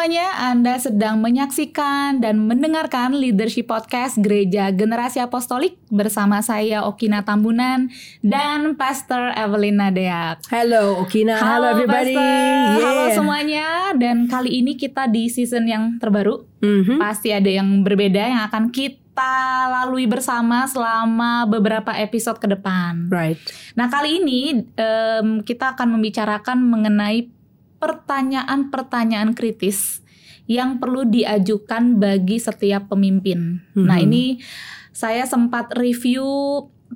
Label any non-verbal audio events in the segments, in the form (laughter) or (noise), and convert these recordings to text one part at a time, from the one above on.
semuanya, Anda sedang menyaksikan dan mendengarkan Leadership Podcast Gereja Generasi Apostolik bersama saya Okina Tambunan dan Pastor Evelyn Nadeak. Hello Okina, halo, hello everybody. Pastor. Yeah. Halo semuanya dan kali ini kita di season yang terbaru. Mhm. Pasti ada yang berbeda yang akan kita lalui bersama selama beberapa episode ke depan. Right. Nah kali ini em, kita akan membicarakan mengenai pertanyaan-pertanyaan kritis yang perlu diajukan bagi setiap pemimpin. Nah Mhm. ini saya sempat review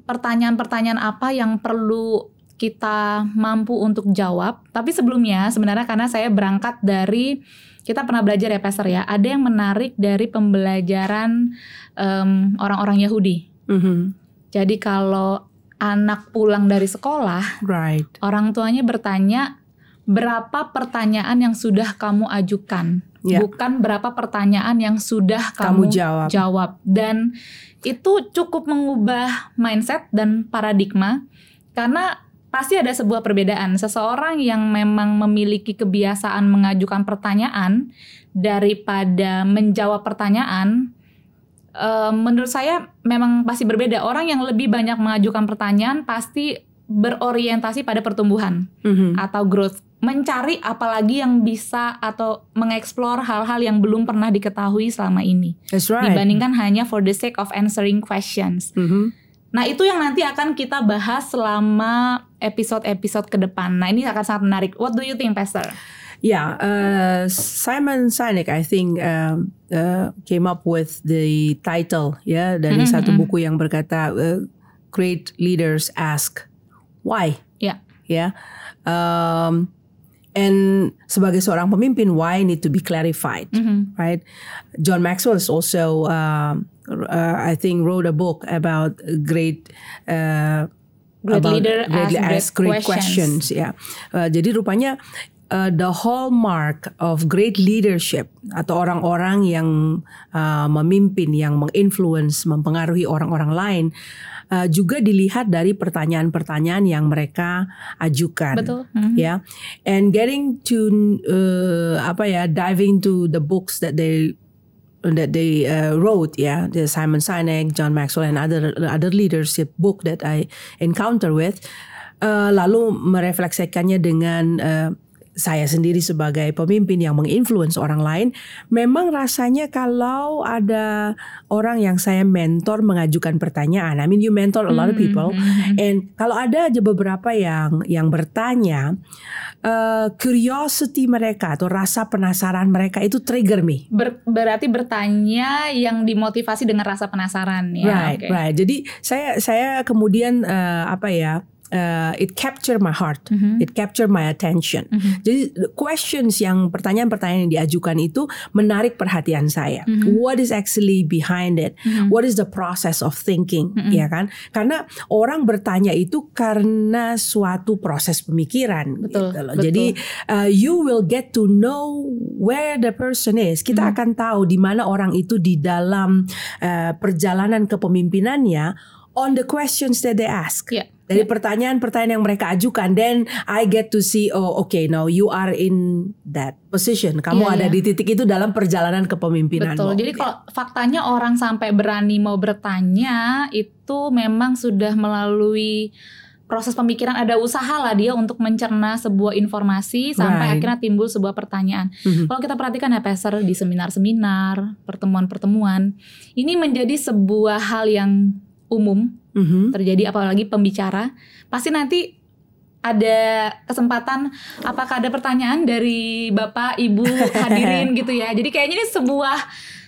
pertanyaan-pertanyaan apa yang perlu kita mampu untuk jawab. Tapi sebelumnya sebenarnya karena saya berangkat dari kita pernah belajar ya Pastor ya, ada yang menarik dari pembelajaran em, orang-orang Yahudi. Mhm. Jadi kalau anak pulang dari sekolah, Right. orang tuanya bertanya berapa pertanyaan yang sudah kamu ajukan, Ya. bukan berapa pertanyaan yang sudah Kamu kamu, jawab. Dan itu cukup mengubah mindset dan paradigma karena pasti ada sebuah perbedaan. Seseorang yang memang memiliki kebiasaan mengajukan pertanyaan daripada menjawab pertanyaan eh, menurut saya memang pasti berbeda. Orang yang lebih banyak mengajukan pertanyaan pasti berorientasi pada pertumbuhan Mhm. atau growth, mencari apalagi yang bisa atau mengeksplor hal-hal yang belum pernah diketahui selama ini That's right. dibandingkan hanya for the sake of answering questions. Mhm. Nah, itu yang nanti akan kita bahas selama episode-episode ke depan. Nah, ini akan sangat menarik. What do you think, Pastor? Yeah, uh, Simon Sinek I think um, uh, came up with the title ya dari Mhm, satu mhm. buku yang berkata uh, Great Leaders Ask Why. Ya. Ya. Um, and sebagai seorang pemimpin why need to be clarified. Mhm. right? John Maxwell is also, um, uh, I think, wrote a book about great. Uh, Great about leader great, ask great questions. ya. Uh, jadi rupanya uh, the hallmark of great leadership atau orang-orang yang uh, memimpin, yang menginfluence, mempengaruhi orang-orang lain uh, juga dilihat dari pertanyaan-pertanyaan yang mereka ajukan Betul. Mhm. ya and getting to uh, apa ya diving to the books that they that they uh, wrote ya the Simon Sinek John Maxwell and other other leadership book that I encounter with uh, lalu merefleksikannya dengan uh, saya sendiri sebagai pemimpin yang menginfluence orang lain, memang rasanya kalau ada orang yang saya mentor mengajukan pertanyaan, I mean you mentor a lot of people, Mhm. And kalau ada aja beberapa yang yang bertanya, uh, curiosity mereka atau rasa penasaran mereka itu trigger me. Ber- berarti bertanya yang dimotivasi dengan rasa penasaran ya. right, oke. right. Jadi saya saya kemudian uh, apa ya? Uh, it capture my heart, Mhm. it capture my attention. Mhm. Jadi the questions yang pertanyaan-pertanyaan yang diajukan itu menarik perhatian saya. Mhm. What is actually behind it? Mhm. What is the process of thinking, Mhm. ya kan? Karena orang bertanya itu karena suatu proses pemikiran, Betul, gitu loh. betul. Jadi uh, you will get to know where the person is. Kita Mhm. akan tahu di mana orang itu di dalam uh, perjalanan kepemimpinannya on the questions that they ask. Ya. Dari pertanyaan-pertanyaan yang mereka ajukan, then I get to see, oh okay, now you are in that position. Kamu Iya, ada iya. di titik itu dalam perjalanan kepemimpinan. Betul. Jadi kalau faktanya orang sampai berani mau bertanya itu memang sudah melalui proses pemikiran ada usaha lah dia untuk mencerna sebuah informasi sampai Right. akhirnya timbul sebuah pertanyaan. Mhm. Kalau kita perhatikan ya Pastor di seminar-seminar, pertemuan-pertemuan, ini menjadi sebuah hal yang umum Mhm. terjadi apalagi pembicara pasti nanti ada kesempatan apakah ada pertanyaan dari bapak ibu (laughs) hadirin gitu ya jadi kayaknya ini sebuah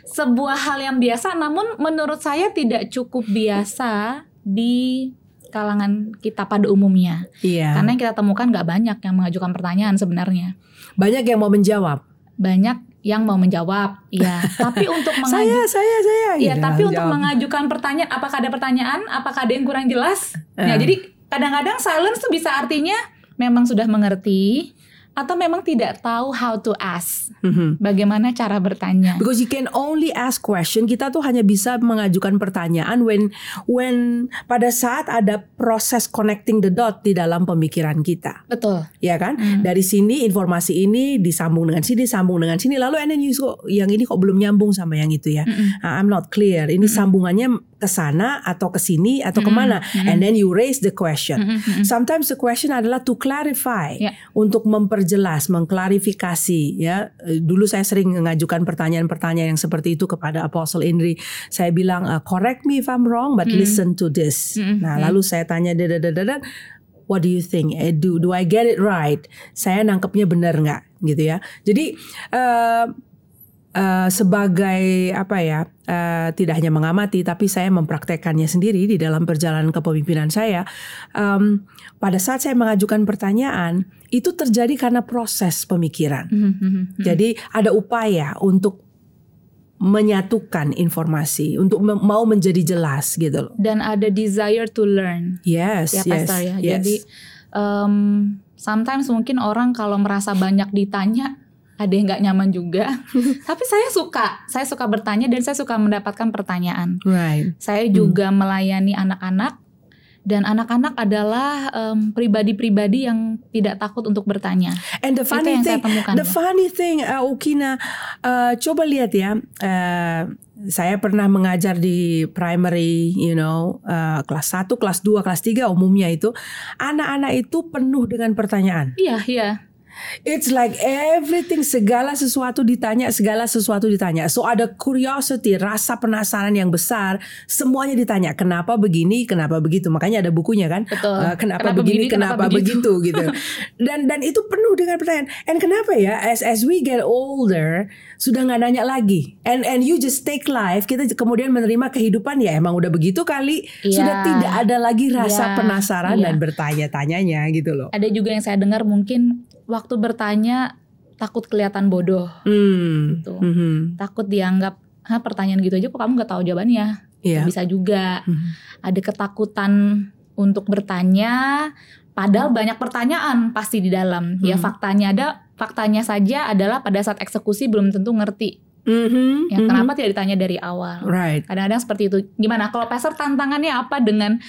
sebuah hal yang biasa namun menurut saya tidak cukup biasa di kalangan kita pada umumnya Iya. karena yang kita temukan nggak banyak yang mengajukan pertanyaan sebenarnya Banyak yang mau menjawab. banyak yang mau menjawab ya tapi (laughs) untuk Saya, mengajukan saya, saya. Iya, Gitu, tapi untuk jawab. mengajukan pertanyaan, apakah ada pertanyaan? Apakah ada yang kurang jelas? Nah, Eh. jadi kadang-kadang silence tuh bisa artinya memang sudah mengerti atau memang tidak tahu how to ask. Mhm. Bagaimana cara bertanya? Because you can only ask question. Kita tuh hanya bisa mengajukan pertanyaan when when pada saat ada proses connecting the dot di dalam pemikiran kita. Betul. Ya kan? Hmm. Dari sini informasi ini disambung dengan sini, sambung dengan sini. Lalu and then you kok yang ini kok belum nyambung sama yang itu ya. Mm-mm. Ah, I'm not clear. Ini sambungannya ke sana atau ke sini atau ke mana? And then you raise the question. Mm-mm. Sometimes the question adalah to clarify, Ya. untuk memperjelas, mengklarifikasi. Ya, Eh, dulu saya sering mengajukan pertanyaan-pertanyaan yang seperti itu kepada Apostle Indri. Saya bilang, "Uh, correct me if I'm wrong, but listen to this. Mm-mm, Nah, lalu saya tanya, dadadadadad, what do you think? Eh, do do I get it right? Saya nangkepnya benar nggak? Gitu ya. Jadi eh, eh, sebagai apa ya? eh, tidak hanya mengamati, tapi saya mempraktekannya sendiri di dalam perjalanan kepemimpinan saya. Em, pada saat saya mengajukan pertanyaan, itu terjadi karena proses pemikiran. Mhm, mhm. Jadi ada upaya untuk menyatukan informasi, untuk mau menjadi jelas gitu loh. Dan ada desire to learn. Yes, ya yes, pastor ya. yes. Jadi em, sometimes mungkin orang kalau merasa banyak ditanya ada yang nggak nyaman juga. (laughs) Tapi saya suka, saya suka bertanya dan saya suka mendapatkan pertanyaan. right. Saya juga melayani anak-anak dan anak-anak adalah pribadi-pribadi yang tidak takut untuk bertanya. And the Itu funny yang saya thing, temukan. the ya. funny thing, uh, Ukina, uh, coba lihat ya. uh, saya pernah mengajar di primary, you know, uh, kelas 1, kelas 2, kelas 3 umumnya itu. Anak-anak itu penuh dengan pertanyaan. Iya, iya. It's like everything segala sesuatu ditanya, segala sesuatu ditanya. So ada curiosity, rasa penasaran yang besar, semuanya ditanya. Kenapa begini, kenapa begitu? Makanya ada bukunya kan. Betul. Uh, kenapa, Kenapa begini, begini, kenapa, kenapa begitu gitu. (laughs) Dan dan itu penuh dengan pertanyaan. And kenapa ya? As as we get older, sudah nggak nanya lagi. And and you just take life. Kita kemudian menerima kehidupan ya emang udah begitu kali. Iya. Sudah tidak ada lagi rasa Iya, penasaran iya. dan bertanya-tanyanya gitu loh. Ada juga yang saya dengar mungkin waktu bertanya takut kelihatan bodoh, Hmm. Gitu. Mhm. takut dianggap Hah, pertanyaan gitu aja kok kamu nggak tahu jawabannya. Iya. Bisa juga Mhm. ada ketakutan untuk bertanya, padahal banyak pertanyaan pasti di dalam. Ya Mhm. faktanya ada, faktanya saja adalah pada saat eksekusi belum tentu ngerti. Mhm, Ya mhm. kenapa tidak ditanya dari awal? Right. Kadang-kadang seperti itu. Gimana kalau pastor tantangannya apa dengan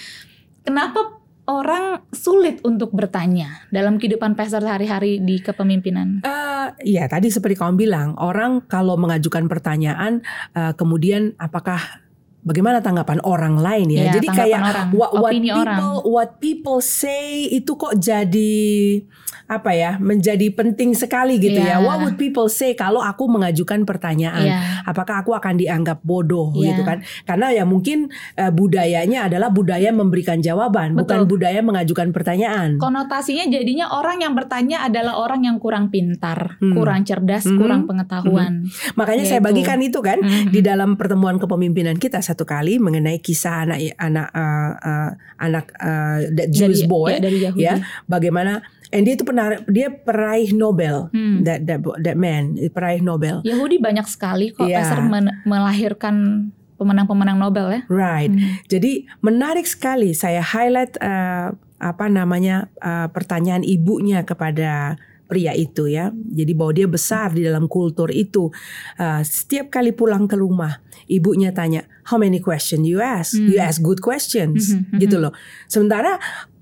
kenapa orang sulit untuk bertanya dalam kehidupan pastor sehari-hari di kepemimpinan? Eh, ya tadi seperti kamu bilang, orang kalau mengajukan pertanyaan, eh, kemudian apakah bagaimana tanggapan orang lain ya? Ya, Jadi kayak orang, what, what people orang. what people say itu kok jadi apa ya? Menjadi penting sekali gitu ya. Ya. What would people say kalau aku mengajukan pertanyaan? Iya. Apakah aku akan dianggap bodoh Iya. gitu kan? Karena ya mungkin eh, budayanya adalah budaya memberikan jawaban, bukan Betul. budaya mengajukan pertanyaan. Konotasinya jadinya orang yang bertanya adalah orang yang kurang pintar, Hmm. kurang cerdas, Mhm. kurang pengetahuan. Makanya saya Yaitu. bagikan itu kan Mhm. di dalam pertemuan kepemimpinan kita satu kali mengenai kisah anak anak uh, uh, anak uh, that Jewish Dari- boy ya, dari Yahudi. ya bagaimana and dia itu penar, dia peraih Nobel Hmm. that that that man peraih Nobel Yahudi banyak sekali kok pastor men- melahirkan pemenang-pemenang Nobel ya. right Hmm. jadi menarik sekali saya highlight uh, apa namanya uh, pertanyaan ibunya kepada pria itu ya. Jadi bahwa dia besar di dalam kultur itu. Uh, setiap kali pulang ke rumah ibunya tanya how many question you ask? Hmm. you ask good questions. Mhm, mhm. gitu loh. Sementara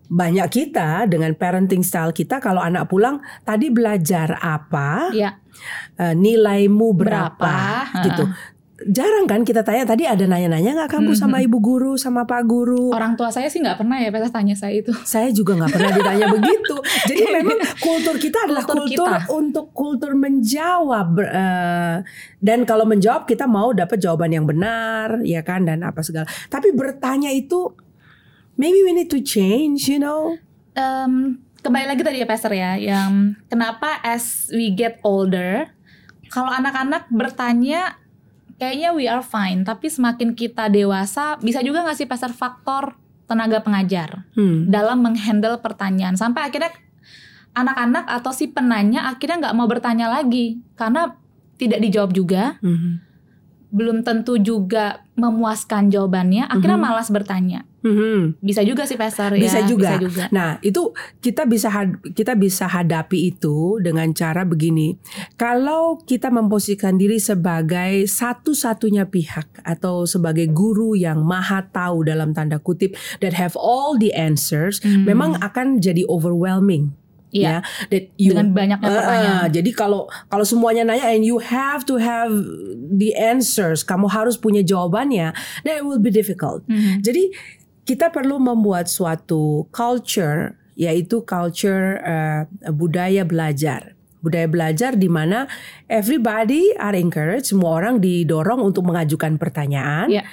banyak kita dengan parenting style kita kalau anak pulang tadi belajar apa? Ya, uh, nilaimu berapa, Berapa, gitu jarang kan kita tanya tadi ada nanya-nanya nggak kamu Mhm. sama ibu guru sama pak guru orang tua saya sih nggak pernah ya pastor tanya saya itu. saya juga nggak pernah ditanya (laughs) begitu. Jadi memang kultur kita adalah Kultur kultur kita. untuk kultur menjawab eh, dan kalau menjawab kita mau dapat jawaban yang benar, ya kan dan apa segala. Tapi bertanya itu maybe we need to change, you know. Em, kembali lagi tadi ya pastor ya, yang kenapa as we get older, kalau anak-anak bertanya kayaknya we are fine, tapi semakin kita dewasa bisa juga nggak sih pastor faktor tenaga pengajar Hmm. dalam menghandle pertanyaan sampai akhirnya anak-anak atau si penanya akhirnya nggak mau bertanya lagi karena tidak dijawab juga Mhm. Belum tentu juga memuaskan jawabannya, akhirnya Mhm. malas bertanya. Mhm. Bisa juga sih Pastor Bisa ya, juga. bisa juga. Nah, itu kita bisa kita bisa hadapi itu dengan cara begini. Kalau kita memposisikan diri sebagai satu-satunya pihak atau sebagai guru yang maha tahu dalam tanda kutip that have all the answers, Hmm. memang akan jadi overwhelming. Iya. Ya, that you Dengan banyaknya Eh, pertanyaan. jadi kalau kalau semuanya nanya and you have to have the answers, kamu harus punya jawabannya, then it will be difficult. Mhm. Jadi kita perlu membuat suatu culture yaitu culture eh, budaya belajar. Budaya belajar di mana everybody are encouraged, semua orang didorong untuk mengajukan pertanyaan. Iya.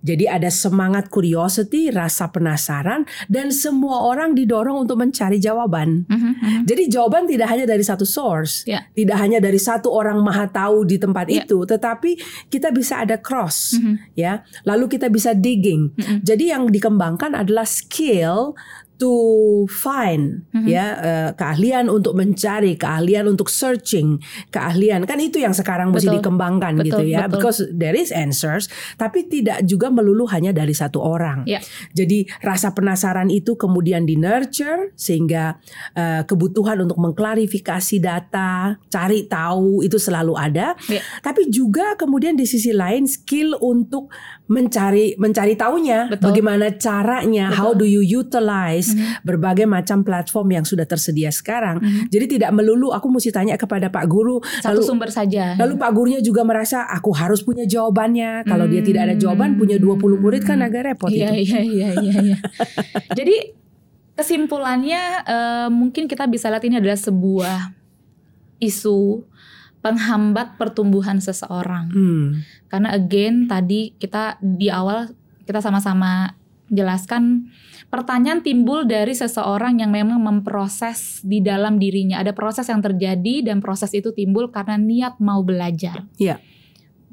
Jadi ada semangat curiosity, rasa penasaran dan semua orang didorong untuk mencari jawaban. Mhm, mhm. Jadi jawaban tidak hanya dari satu source, Ya. tidak hanya dari satu orang maha tahu di tempat Ya. itu, tetapi kita bisa ada cross, Mhm. ya. Lalu kita bisa digging. Mhm. Jadi yang dikembangkan adalah skill to find, Mhm. ya, eh, keahlian untuk mencari, keahlian untuk searching, keahlian kan itu yang sekarang mesti Betul. dikembangkan Betul, gitu ya, betul. because there is answers, tapi tidak juga melulu hanya dari satu orang. Ya. Jadi rasa penasaran itu kemudian di nurture sehingga eh, kebutuhan untuk mengklarifikasi data, cari tahu itu selalu ada. Ya. Tapi juga kemudian di sisi lain skill untuk mencari mencari taunya, Betul. bagaimana caranya, Betul. how do you utilize Mhm. berbagai macam platform yang sudah tersedia sekarang. Mhm. Jadi tidak melulu aku mesti tanya kepada Pak Guru Satu lalu sumber saja. Lalu Pak Gurunya juga merasa aku harus punya jawabannya. Kalau dia tidak ada jawaban punya 20 murid kan agak repot Iya itu. iya iya iya. iya. (laughs) Jadi kesimpulannya eh, mungkin kita bisa lihat ini adalah sebuah isu penghambat pertumbuhan seseorang. Hmm. Karena again tadi kita di awal kita sama-sama jelaskan pertanyaan timbul dari seseorang yang memang memproses di dalam dirinya. Ada proses yang terjadi dan proses itu timbul karena niat mau belajar. Iya.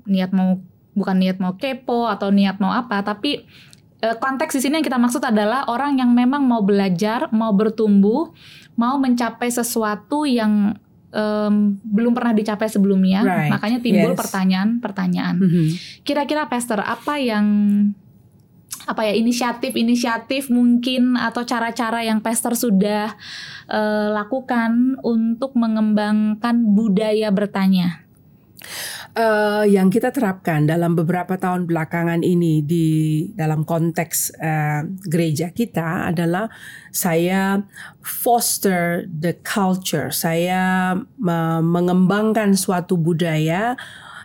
Niat mau bukan niat mau kepo atau niat mau apa, tapi eh, konteks di sini yang kita maksud adalah orang yang memang mau belajar, mau bertumbuh, mau mencapai sesuatu yang em, belum pernah dicapai sebelumnya. Right. Makanya timbul Yes. pertanyaan-pertanyaan. Mhm. Kira-kira Pastor apa yang apa ya inisiatif-inisiatif mungkin atau cara-cara yang Pastor sudah eh, lakukan untuk mengembangkan budaya bertanya? Eh, yang kita terapkan dalam beberapa tahun belakangan ini di dalam konteks eh, gereja kita adalah saya foster the culture, saya me- mengembangkan suatu budaya.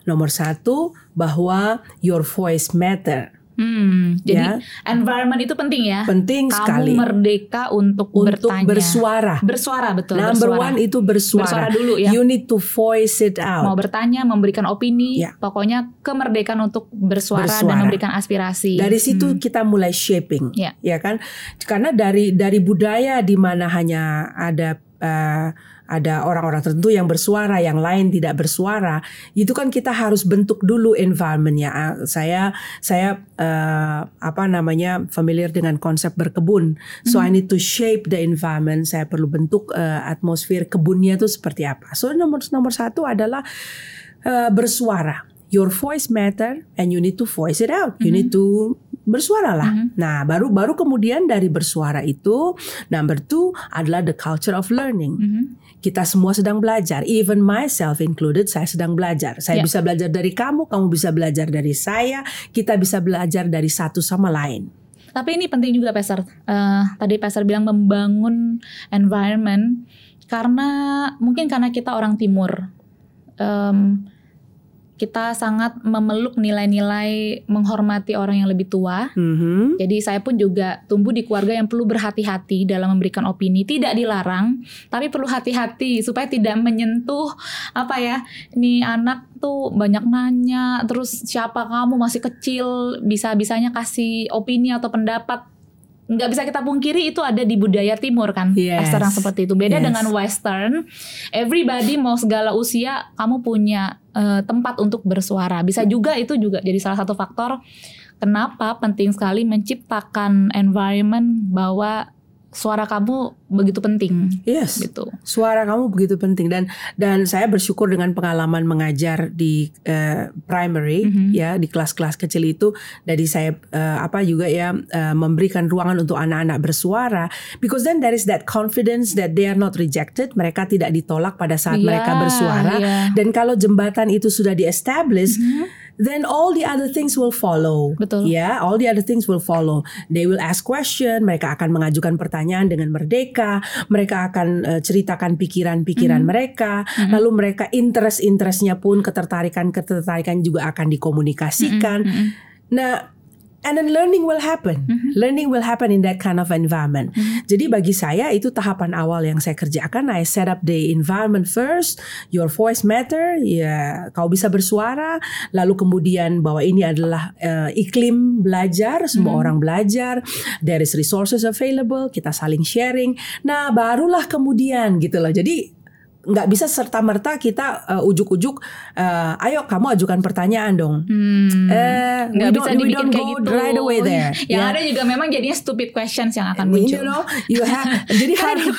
Nomor satu bahwa your voice matter, Hmm, jadi ya environment itu penting ya. penting Kamu sekali merdeka untuk, untuk bertanya. bersuara. Bersuara betul. Number bersuara. one itu bersuara. Bersuara dulu ya. You need to voice it out. Mau bertanya, memberikan opini, Ya. pokoknya kemerdekaan untuk bersuara, dan Bersuara. memberikan aspirasi. Dari situ Hmm. kita mulai shaping, Ya. kan? Karena dari dari budaya di mana hanya ada eh, ada orang-orang tertentu yang bersuara, yang lain tidak bersuara, itu kan kita harus bentuk dulu environmentnya. Ah, Saya saya eh, apa namanya familiar dengan konsep berkebun, so I need to shape the environment. Saya perlu bentuk eh, atmosfer kebunnya itu seperti apa. So nomor nomor satu adalah eh, bersuara. Your voice matter and you need to voice it out. You need to bersuara lah. Mhm. Nah, baru baru kemudian dari bersuara itu, number two adalah the culture of learning. Mhm. Kita semua sedang belajar, even myself included, saya sedang belajar. Saya Ya. bisa belajar dari kamu, kamu bisa belajar dari saya, kita bisa belajar dari satu sama lain. Tapi ini penting juga Pastor. Eh, tadi Pastor bilang membangun environment karena mungkin karena kita orang timur. Em, kita sangat memeluk nilai-nilai menghormati orang yang lebih tua. Mhm. Jadi saya pun juga tumbuh di keluarga yang perlu berhati-hati dalam memberikan opini. Tidak dilarang, tapi perlu hati-hati supaya tidak menyentuh apa ya. Ini anak tuh banyak nanya, terus siapa kamu masih kecil, bisa-bisanya kasih opini atau pendapat. Nggak bisa kita pungkiri itu ada di budaya timur kan, Yes. Pastor yang seperti itu. Beda Yes. dengan western, everybody mau segala usia kamu punya eh, tempat untuk bersuara. Bisa juga itu juga jadi salah satu faktor kenapa penting sekali menciptakan environment bahwa suara kamu begitu penting. Yes. Gitu. Suara kamu begitu penting dan dan saya bersyukur dengan pengalaman mengajar di uh, primary Mhm. ya di kelas-kelas kecil itu dari saya uh, apa juga ya uh, memberikan ruangan untuk anak-anak bersuara because then there is that confidence that they are not rejected mereka tidak ditolak pada saat Iya, mereka bersuara iya. dan kalau jembatan itu sudah di establish then all the other things will follow. Betul. ya all the other things will follow. They will ask question mereka akan mengajukan pertanyaan dengan merdeka mereka akan eh, ceritakan pikiran-pikiran mereka lalu mereka interest-interestnya pun ketertarikan-ketertarikan juga akan dikomunikasikan. Nah and then learning will happen. Learning will happen in that kind of environment. Jadi bagi saya itu tahapan awal yang saya kerjakan I set up the environment first your voice matter ya kau bisa bersuara lalu kemudian bahwa ini adalah eh, iklim belajar semua orang belajar there is resources available kita saling sharing. Nah barulah kemudian gitu loh. Jadi nggak bisa serta merta kita eh, ujuk-ujuk eh, ayo kamu ajukan pertanyaan dong Hmm. we nggak bisa dibikin kayak gitu. right away there Yang ya. ada juga memang jadinya stupid questions yang akan muncul. You know, you have jadi (laughs) harus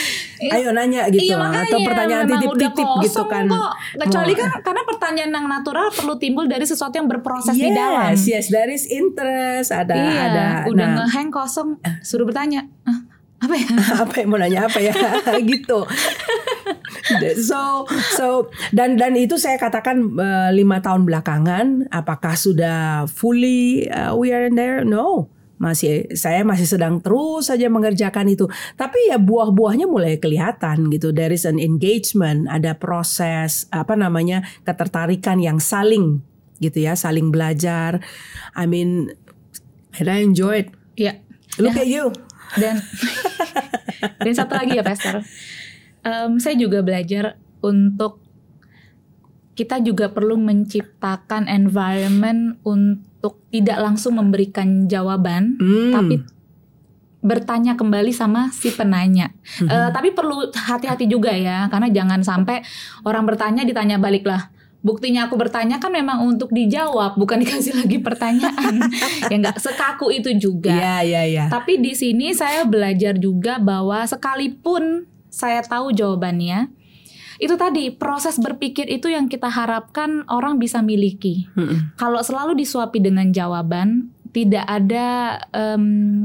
(laughs) ayo nanya gitu iya makanya atau pertanyaan titip-titip gitu kan. kok. Kecuali Oh. kan karena pertanyaan yang natural perlu timbul dari sesuatu yang berproses di dalam. Yes, yes, there is interest, ada iya, ada udah nah, ngehang kosong, suruh bertanya. "Ah, apa ya? (laughs) apa yang mau nanya apa ya gitu. So so dan dan itu saya katakan eh, lima tahun belakangan apakah sudah fully uh, we are in there? No. Masih saya masih sedang terus saja mengerjakan itu. Tapi ya buah-buahnya mulai kelihatan gitu. There is an engagement, ada proses apa namanya? ketertarikan yang saling gitu ya, saling belajar. I mean and I enjoy it. Iya. Look at you. Dan dan satu lagi ya Pastor. Em, saya juga belajar untuk kita juga perlu menciptakan environment untuk tidak langsung memberikan jawaban, Hmm. tapi bertanya kembali sama si penanya. Mhm. Eh, tapi perlu hati-hati juga ya, karena jangan sampai orang bertanya ditanya balik lah. Buktinya aku bertanya kan memang untuk dijawab, bukan (laughs) dikasih lagi pertanyaan. (laughs) ya nggak sekaku itu juga. Iya, iya, iya. Tapi di sini saya belajar juga bahwa sekalipun saya tahu jawabannya, itu tadi proses berpikir itu yang kita harapkan orang bisa miliki. Mm-mm. Kalau selalu disuapi dengan jawaban, tidak ada em,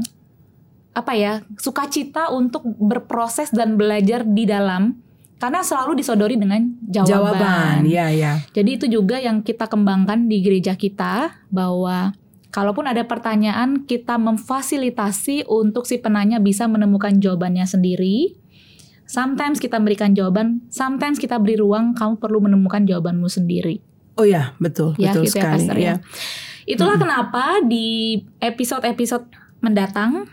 apa ya sukacita untuk berproses dan belajar di dalam, karena selalu disodori dengan jawaban. Jawaban, ya, ya. Jadi itu juga yang kita kembangkan di gereja kita bahwa kalaupun ada pertanyaan kita memfasilitasi untuk si penanya bisa menemukan jawabannya sendiri. Sometimes kita berikan jawaban, sometimes kita beri ruang kamu perlu menemukan jawabanmu sendiri. Oh ya, betul, Ya, betul gitu ya, sekali. Pastor, ya. Itulah kenapa di episode-episode mendatang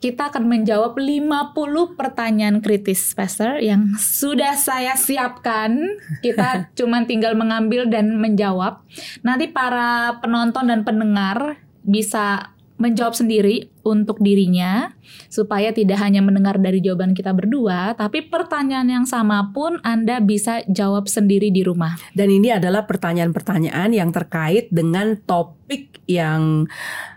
kita akan menjawab 50 pertanyaan kritis Pastor yang sudah saya siapkan. Kita (laughs) cuma tinggal mengambil dan menjawab. Nanti para penonton dan pendengar bisa menjawab sendiri untuk dirinya supaya tidak hanya mendengar dari jawaban kita berdua, tapi pertanyaan yang sama pun Anda bisa jawab sendiri di rumah. Dan ini adalah pertanyaan-pertanyaan yang terkait dengan topik yang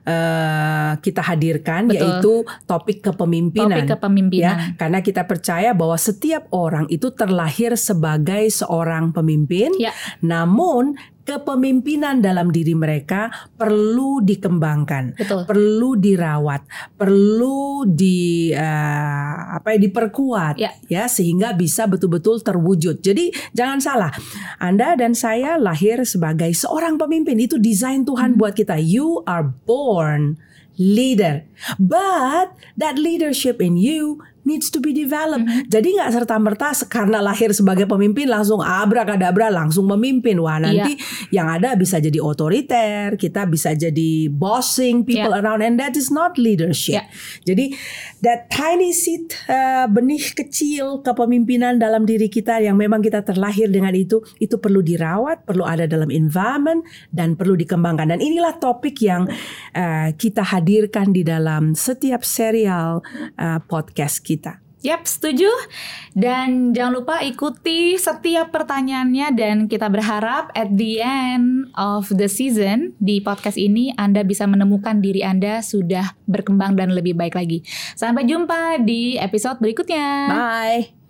eh, kita hadirkan, Betul. yaitu topik kepemimpinan. Topik kepemimpinan. Ya, karena kita percaya bahwa setiap orang itu terlahir sebagai seorang pemimpin, Ya. namun kepemimpinan dalam diri mereka perlu dikembangkan, Betul. perlu dirawat, perlu di eh, apa ya diperkuat Ya. ya sehingga bisa betul-betul terwujud. Jadi jangan salah, Anda dan saya lahir sebagai seorang pemimpin itu desain Tuhan buat kita. You are born leader, but that leadership in you needs to be developed. Jadi nggak serta merta karena lahir sebagai pemimpin langsung abrakadabra langsung memimpin. Wah nanti yang ada bisa jadi otoriter, kita bisa jadi bossing people Ya. around, and that is not leadership. Ya. Jadi that tiny seed uh, benih kecil kepemimpinan dalam diri kita yang memang kita terlahir dengan itu itu perlu dirawat, perlu ada dalam environment dan perlu dikembangkan. Dan inilah topik yang uh, kita hadirkan di dalam setiap serial uh, podcast kita. Yap, setuju. Dan jangan lupa ikuti setiap pertanyaannya dan kita berharap at the end of the season di podcast ini Anda bisa menemukan diri Anda sudah berkembang dan lebih baik lagi. Sampai jumpa di episode berikutnya. Bye.